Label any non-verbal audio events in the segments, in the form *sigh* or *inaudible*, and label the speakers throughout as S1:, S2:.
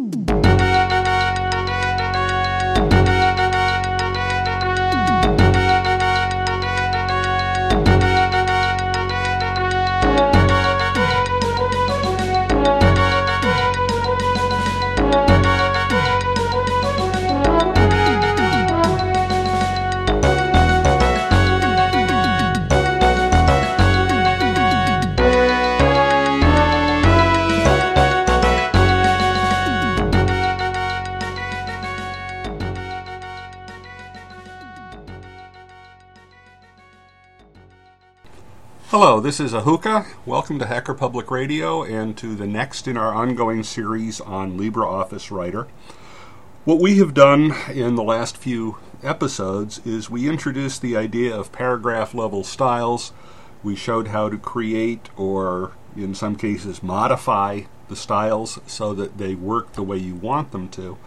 S1: Mm-hmm. Hello, this is Ahuka. Welcome to Hacker Public Radio and to the next in our ongoing series on LibreOffice Writer. What we have done in the last few episodes is we introduced the idea of paragraph level styles. We showed how to create or, in some cases, modify the styles so that they work the way you want them to.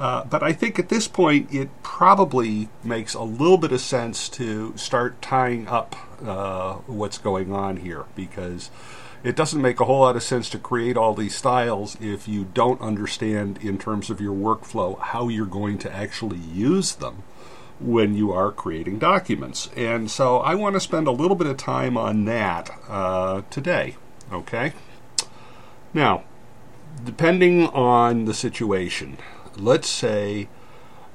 S1: Uh, but I think at this point it probably makes a little bit of sense to start tying up uh, what's going on here because it doesn't make a whole lot of sense to create all these styles if you don't understand, in terms of your workflow, how you're going to actually use them when you are creating documents. And so I want to spend a little bit of time on that uh, today. Okay? Now, depending on the situation, let's say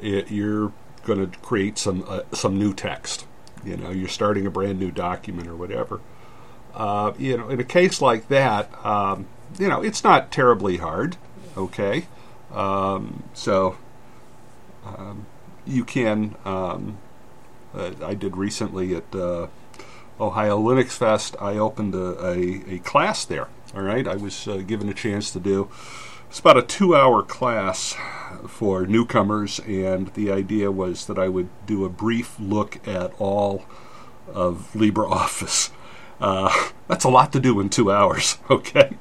S1: it, you're going to create some uh, some new text. You know, you're starting a brand new document or whatever. Uh, you know, in a case like that, um, you know, it's not terribly hard. Okay, um, so um, you can. Um, uh, I did recently at uh, Ohio Linux Fest. I opened a, a, a, class there. All right, I was uh, given a chance to do it's about a two hour class for newcomers, and the idea was that I would do a brief look at all of LibreOffice. Uh, that's a lot to do in two hours, *laughs* okay?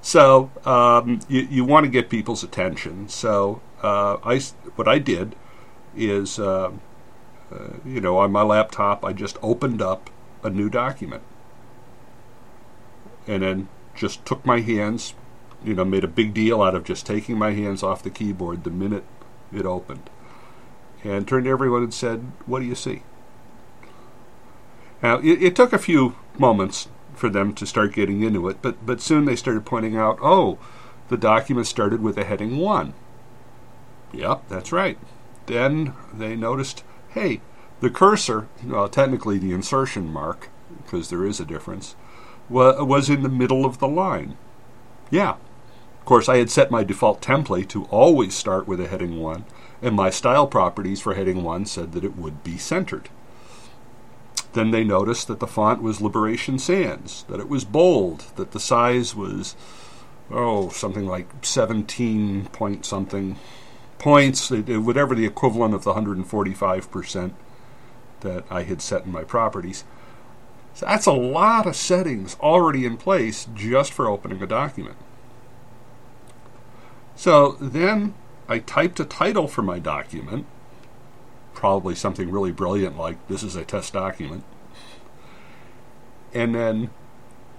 S1: So um, you, you want to get people's attention. So uh, I, what I did is, uh, uh, you know, on my laptop, I just opened up a new document and then just took my hands, you know, made a big deal out of just taking my hands off the keyboard the minute it opened. And turned to everyone and said, What do you see? Now, it, it took a few moments for them to start getting into it, but, but soon they started pointing out, Oh, the document started with a heading 1. Yep, that's right. Then they noticed, Hey, the cursor, well, technically the insertion mark, because there is a difference, was in the middle of the line. Yeah, course, I had set my default template to always start with a heading 1, and my style properties for heading 1 said that it would be centered. Then they noticed that the font was Liberation Sans, that it was bold, that the size was, oh, something like 17 point something points, whatever the equivalent of the 145% that I had set in my properties. So that's a lot of settings already in place just for opening a document. So then I typed a title for my document, probably something really brilliant like this is a test document, and then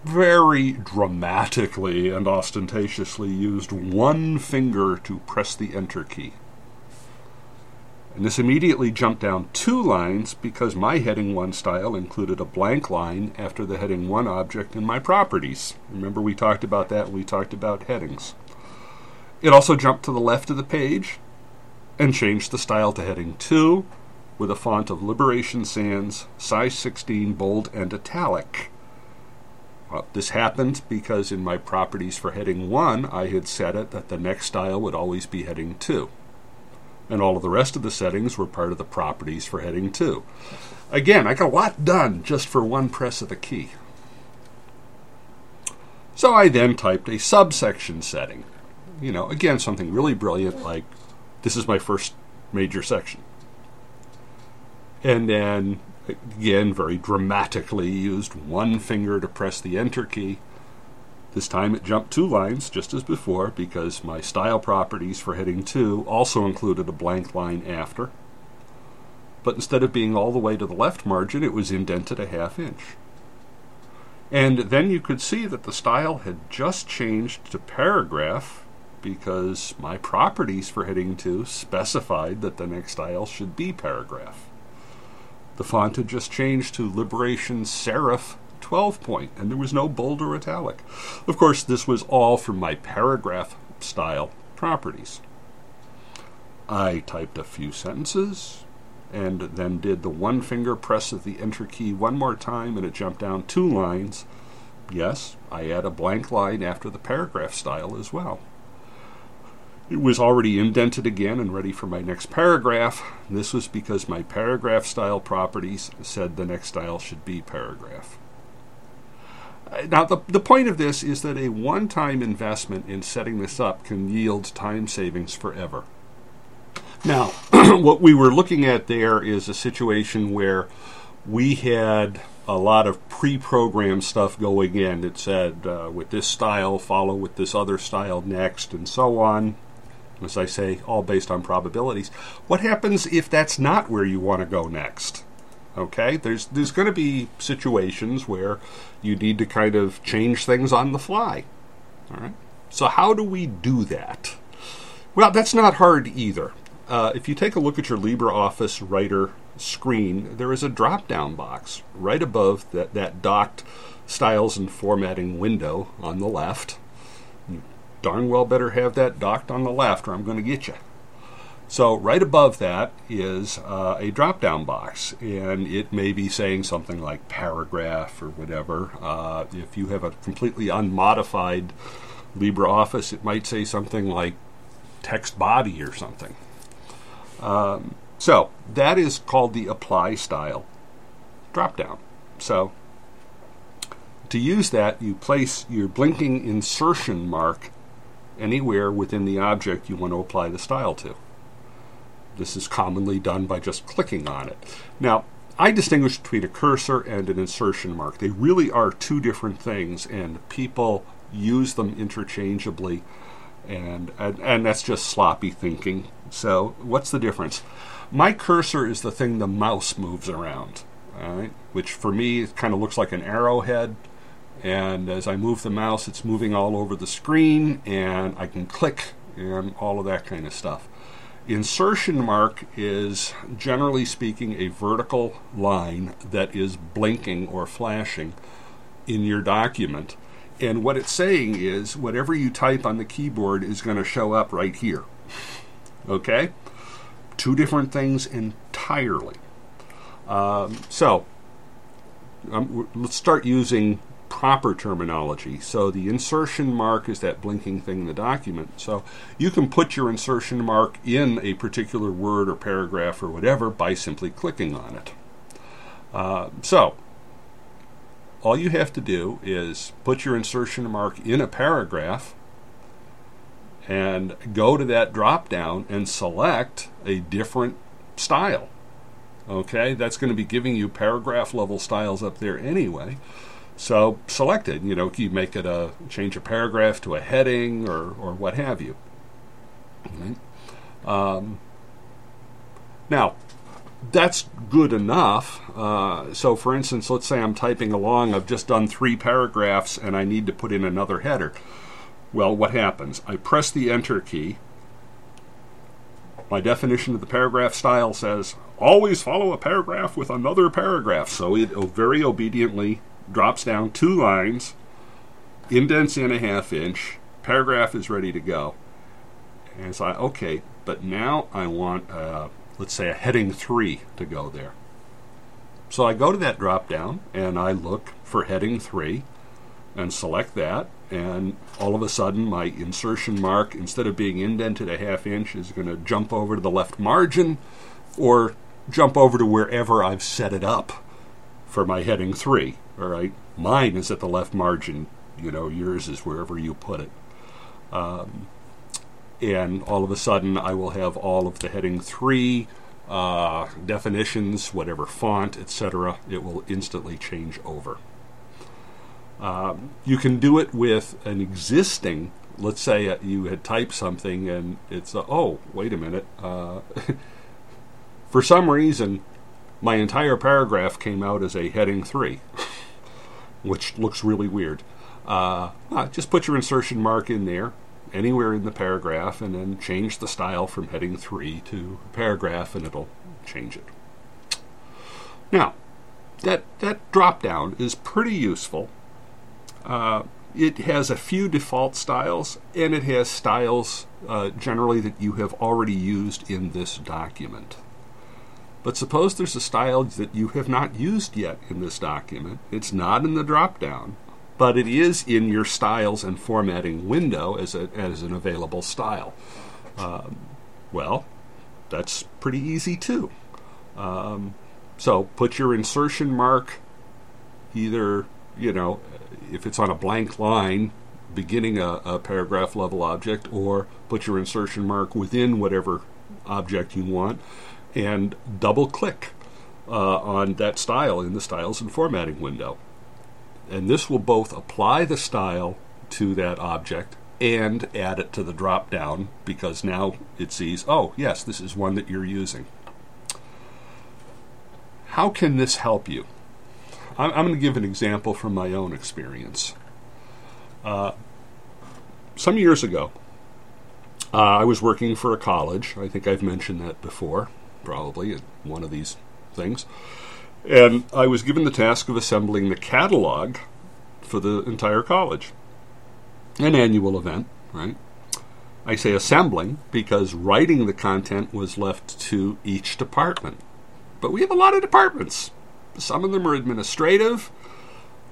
S1: very dramatically and ostentatiously used one finger to press the enter key. And this immediately jumped down two lines because my heading 1 style included a blank line after the heading 1 object in my properties. Remember, we talked about that we talked about headings. It also jumped to the left of the page and changed the style to heading 2 with a font of Liberation Sans, size 16, bold, and italic. Well, this happened because in my properties for heading 1, I had set it that the next style would always be heading 2. And all of the rest of the settings were part of the properties for heading 2. Again, I got a lot done just for one press of the key. So I then typed a subsection setting you know, again, something really brilliant like this is my first major section. And then, again, very dramatically used one finger to press the enter key. This time it jumped two lines, just as before, because my style properties for heading 2 also included a blank line after. But instead of being all the way to the left margin, it was indented a half inch. And then you could see that the style had just changed to paragraph because my properties for heading 2 specified that the next style should be paragraph. The font had just changed to Liberation Serif 12 point, and there was no bold or italic. Of course, this was all from my paragraph style properties. I typed a few sentences and then did the one finger press of the enter key one more time and it jumped down two lines. Yes, I add a blank line after the paragraph style as well. It was already indented again and ready for my next paragraph. This was because my paragraph style properties said the next style should be paragraph. Uh, now, the, the point of this is that a one time investment in setting this up can yield time savings forever. Now, *clears throat* what we were looking at there is a situation where we had a lot of pre-programmed stuff going in. that said uh, with this style, follow with this other style next, and so on. As I say, all based on probabilities. What happens if that's not where you want to go next? Okay, there's there's going to be situations where you need to kind of change things on the fly. All right. So how do we do that? Well, that's not hard either. Uh, if you take a look at your LibreOffice Writer screen, there is a drop down box right above that, that docked styles and formatting window on the left. Darn well better have that docked on the left or I'm going to get you. So, right above that is uh, a drop down box, and it may be saying something like paragraph or whatever. Uh, if you have a completely unmodified LibreOffice, it might say something like text body or something. Um, so that is called the apply style drop down. So to use that, you place your blinking insertion mark anywhere within the object you want to apply the style to. This is commonly done by just clicking on it. Now, I distinguish between a cursor and an insertion mark. They really are two different things, and people use them interchangeably and, and and that's just sloppy thinking. So what's the difference? My cursor is the thing the mouse moves around, right? Which for me kind of looks like an arrowhead. And as I move the mouse, it's moving all over the screen, and I can click and all of that kind of stuff. Insertion mark is, generally speaking, a vertical line that is blinking or flashing in your document and what it's saying is whatever you type on the keyboard is going to show up right here. Okay? Two different things entirely. Um, so, um, let's start using proper terminology. So, the insertion mark is that blinking thing in the document. So, you can put your insertion mark in a particular word or paragraph or whatever by simply clicking on it. Uh, so, all you have to do is put your insertion mark in a paragraph and go to that drop down and select a different style. Okay, that's going to be giving you paragraph level styles up there anyway. So select it. You know, you make it a change a paragraph to a heading or, or what have you. Um, now, that's good enough. Uh, so, for instance, let's say I'm typing along, I've just done three paragraphs, and I need to put in another header. Well, what happens? I press the Enter key. My definition of the paragraph style says always follow a paragraph with another paragraph. So it very obediently drops down two lines, indents in a half inch, paragraph is ready to go. And it's like, okay, but now I want. Uh, let's say a heading 3 to go there. So I go to that drop down and I look for heading 3 and select that and all of a sudden my insertion mark instead of being indented a half inch is going to jump over to the left margin or jump over to wherever I've set it up for my heading 3 all right mine is at the left margin you know yours is wherever you put it um, and all of a sudden I will have all of the heading 3 uh, definitions, whatever font, etc. It will instantly change over. Um, you can do it with an existing, let's say uh, you had typed something and it's, uh, oh, wait a minute. Uh, *laughs* for some reason, my entire paragraph came out as a heading 3, *laughs* which looks really weird. Uh, just put your insertion mark in there, anywhere in the paragraph and then change the style from heading 3 to paragraph and it'll change it. Now, that, that drop down is pretty useful. Uh, it has a few default styles and it has styles uh, generally that you have already used in this document. But suppose there's a style that you have not used yet in this document. It's not in the drop down, but it is in your styles and formatting window as, a, as an available style. Um, well, that's pretty easy too. Um, so put your insertion mark either, you know, if it's on a blank line beginning a, a paragraph level object, or put your insertion mark within whatever object you want and double click uh, on that style in the styles and formatting window and this will both apply the style to that object and add it to the drop down because now it sees, oh, yes, this is one that you're using. How can this help you? I'm, I'm going to give an example from my own experience. Uh, some years ago, uh, I was working for a college. I think I've mentioned that before, probably in one of these things. And I was given the task of assembling the catalog for the entire college. An annual event, right? I say assembling because writing the content was left to each department. But we have a lot of departments. Some of them are administrative,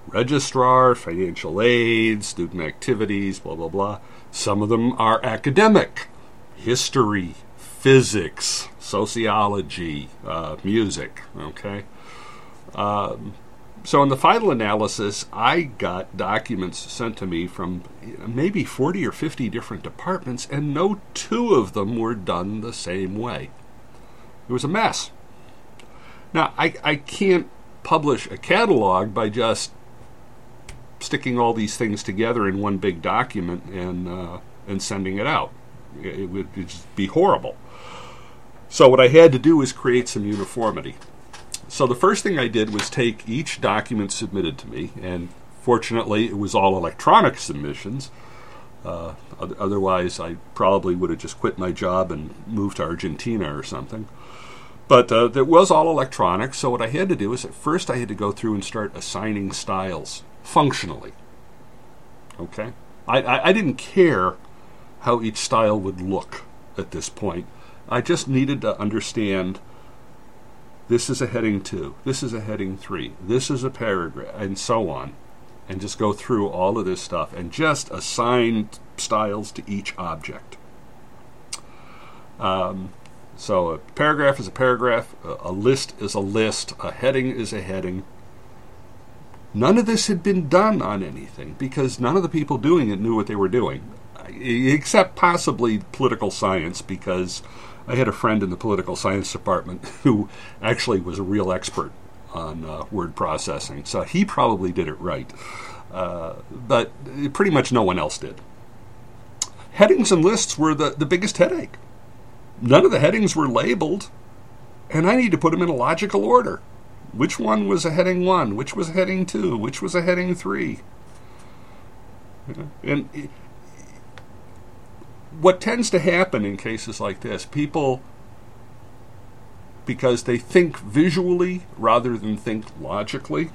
S1: registrar, financial aid, student activities, blah, blah, blah. Some of them are academic, history, physics, sociology, uh, music, okay? Um, so in the final analysis, I got documents sent to me from maybe 40 or 50 different departments, and no two of them were done the same way. It was a mess. Now, I, I can't publish a catalog by just sticking all these things together in one big document and, uh, and sending it out. It would just be horrible. So, what I had to do was create some uniformity. So the first thing I did was take each document submitted to me, and fortunately, it was all electronic submissions. Uh, otherwise, I probably would have just quit my job and moved to Argentina or something. But uh, it was all electronic, so what I had to do is at first I had to go through and start assigning styles functionally. Okay? I, I, I didn't care how each style would look at this point. I just needed to understand this is a heading two. This is a heading three. This is a paragraph, and so on. And just go through all of this stuff and just assign styles to each object. Um, so a paragraph is a paragraph, a, a list is a list, a heading is a heading. None of this had been done on anything because none of the people doing it knew what they were doing, except possibly political science because I had a friend in the political science department *laughs* who actually was a real expert on uh, word processing, so he probably did it right. Uh, but pretty much no one else did. Headings and lists were the, the biggest headache. None of the headings were labeled, and I need to put them in a logical order. Which one was a heading one? Which was a heading two? Which was a heading three? And what tends to happen in cases like this, people, because they think visually rather than think logically,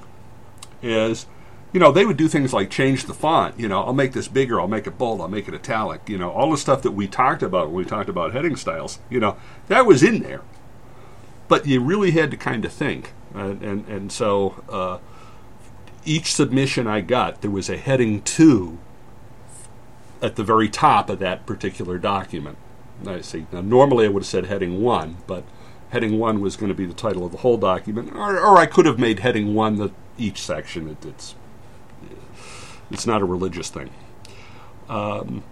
S1: is, you know, they would do things like change the font. You know, I'll make this bigger, I'll make it bold, I'll make it italic. You know, all the stuff that we talked about when we talked about heading styles, you know, that was in there. But you really had to kind of think. And, and, and so uh, each submission I got, there was a heading two at the very top of that particular document. I see. Now, normally I would have said heading one, but heading one was going to be the title of the whole document, or, or I could have made heading one the each section. It, it's it's not a religious thing. Um,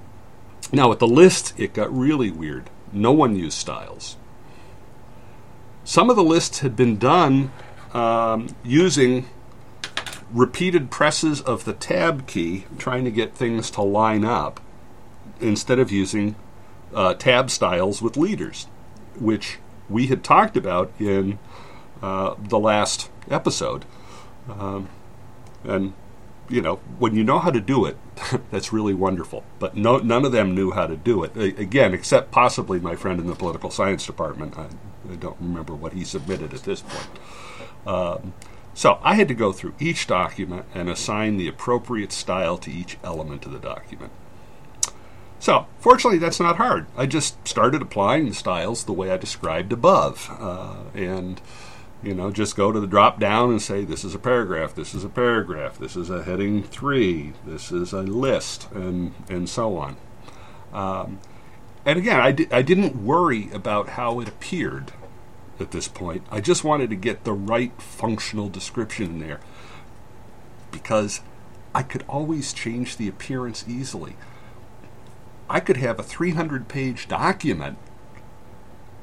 S1: now with the list, it got really weird. No one used styles. Some of the lists had been done um, using repeated presses of the tab key, trying to get things to line up, instead of using uh, tab styles with leaders, which we had talked about in uh, the last episode. Um, and you know, when you know how to do it, *laughs* that's really wonderful. But no, none of them knew how to do it. Again, except possibly my friend in the political science department. I, I don't remember what he submitted at this point. Um, so I had to go through each document and assign the appropriate style to each element of the document. So, fortunately, that's not hard. I just started applying the styles the way I described above. Uh, and you know, just go to the drop down and say, this is a paragraph, this is a paragraph, this is a heading three, this is a list, and, and so on. Um, and again, I, di- I didn't worry about how it appeared at this point. I just wanted to get the right functional description in there because I could always change the appearance easily. I could have a 300 page document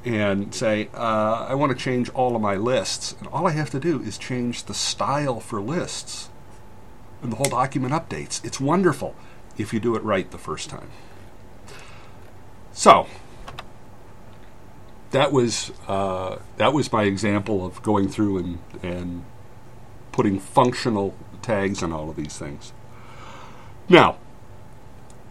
S1: and say, uh, I want to change all of my lists. And all I have to do is change the style for lists. And the whole document updates. It's wonderful if you do it right the first time. So, that was uh, that was my example of going through and, and putting functional tags on all of these things. Now,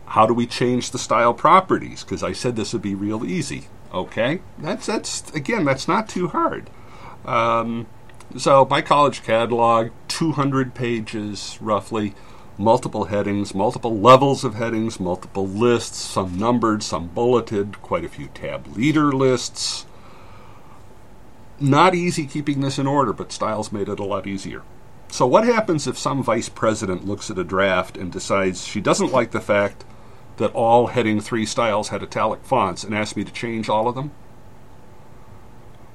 S1: how do we change the style properties? Because I said this would be real easy. Okay, that's that's again that's not too hard. Um, so my college catalog, 200 pages roughly, multiple headings, multiple levels of headings, multiple lists, some numbered, some bulleted, quite a few tab leader lists. Not easy keeping this in order, but Styles made it a lot easier. So, what happens if some vice president looks at a draft and decides she doesn't like the fact that all heading 3 styles had italic fonts and asks me to change all of them?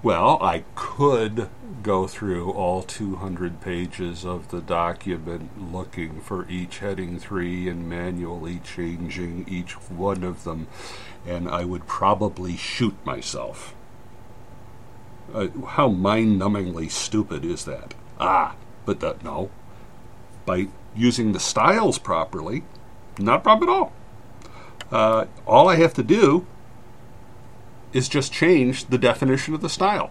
S1: Well, I could go through all 200 pages of the document looking for each heading 3 and manually changing each one of them, and I would probably shoot myself. Uh, how mind numbingly stupid is that? Ah, but no. By using the styles properly, not a problem at all. Uh, all I have to do is just change the definition of the style.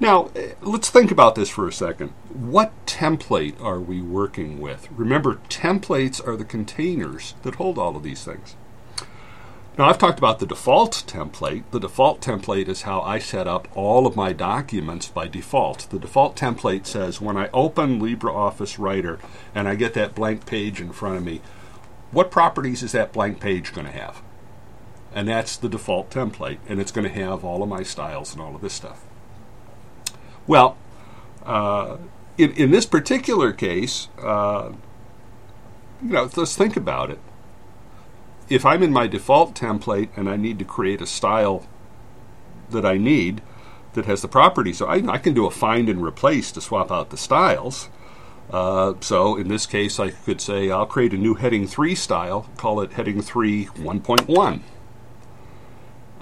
S1: Now, let's think about this for a second. What template are we working with? Remember, templates are the containers that hold all of these things. Now, I've talked about the default template. The default template is how I set up all of my documents by default. The default template says when I open LibreOffice Writer and I get that blank page in front of me, what properties is that blank page going to have? And that's the default template, and it's going to have all of my styles and all of this stuff. Well, uh, in, in this particular case, uh, you know, let's think about it. If I'm in my default template and I need to create a style that I need that has the properties, so I, I can do a find and replace to swap out the styles. Uh, so in this case, I could say I'll create a new heading 3 style, call it heading 3 1.1.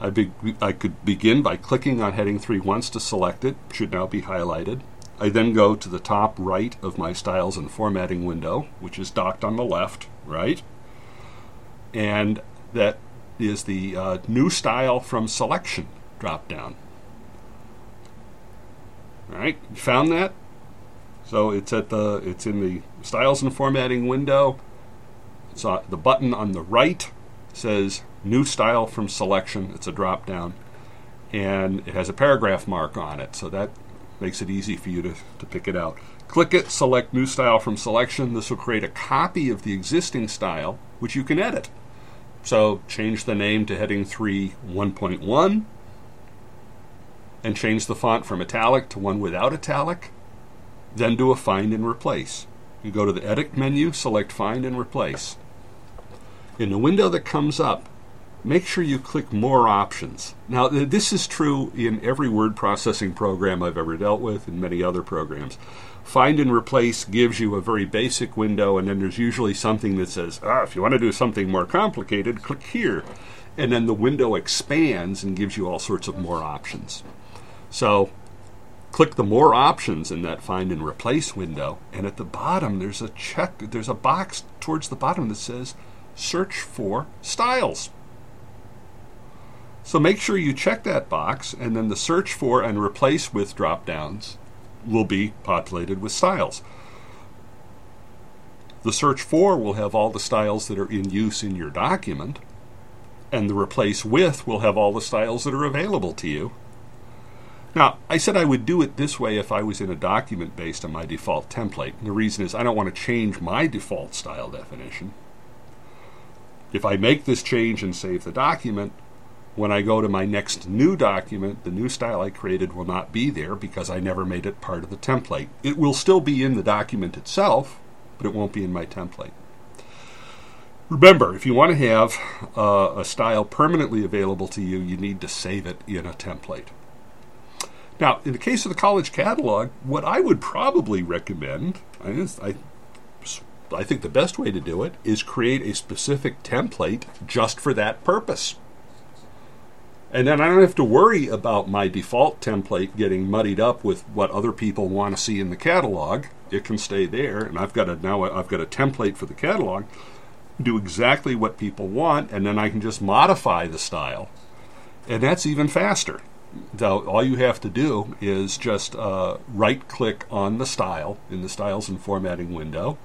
S1: I, be- I could begin by clicking on heading 3 once to select it, should now be highlighted. I then go to the top right of my styles and formatting window, which is docked on the left, right? And that is the uh, new style from selection drop down. All right, you found that? So it's at the it's in the styles and formatting window. So the button on the right says new style from selection. It's a drop down, and it has a paragraph mark on it. So that makes it easy for you to, to pick it out. Click it, select new style from selection. This will create a copy of the existing style, which you can edit. So change the name to heading 3 1.1 and change the font from italic to one without italic then do a find and replace. You go to the edit menu, select find and replace. In the window that comes up, make sure you click more options. Now, this is true in every word processing program I've ever dealt with and many other programs. Find and replace gives you a very basic window, and then there's usually something that says, ah, if you want to do something more complicated, click here. And then the window expands and gives you all sorts of more options. So click the more options in that find and replace window and at the bottom there's a check there's a box towards the bottom that says search for styles so make sure you check that box and then the search for and replace with drop downs will be populated with styles The search for will have all the styles that are in use in your document, and the replace with will have all the styles that are available to you. Now, I said I would do it this way if I was in a document based on my default template. The reason is I don't want to change my default style definition. If I make this change and save the document, when I go to my next new document, the new style I created will not be there because I never made it part of the template. It will still be in the document itself, but it won't be in my template. Remember, if you want to have uh, a style permanently available to you, you need to save it in a template. Now, in the case of the college catalog, what I would probably recommend, I, I, I think the best way to do it is create a specific template just for that purpose. And then I don't have to worry about my default template getting muddied up with what other people want to see in the catalog. It can stay there, and I've got a now I've got a template for the catalog. Do exactly what people want, and then I can just modify the style, and that's even faster. So all you have to do is just uh, right-click on the style in the Styles and Formatting window,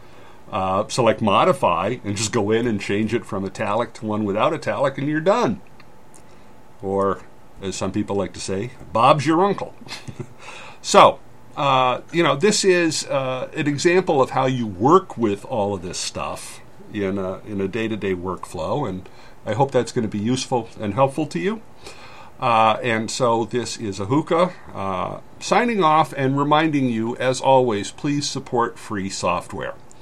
S1: uh, select Modify, and just go in and change it from italic to one without italic, and you're done or as some people like to say, Bob's your uncle. *laughs* so, uh, you know, this is uh, an example of how you work with all of this stuff in a, in a day-to-day workflow, and I hope that's going to be useful and helpful to you. Uh, and so this is Ahuka uh, signing off and reminding you, as always, please support free software.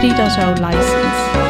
S2: 3.0 license.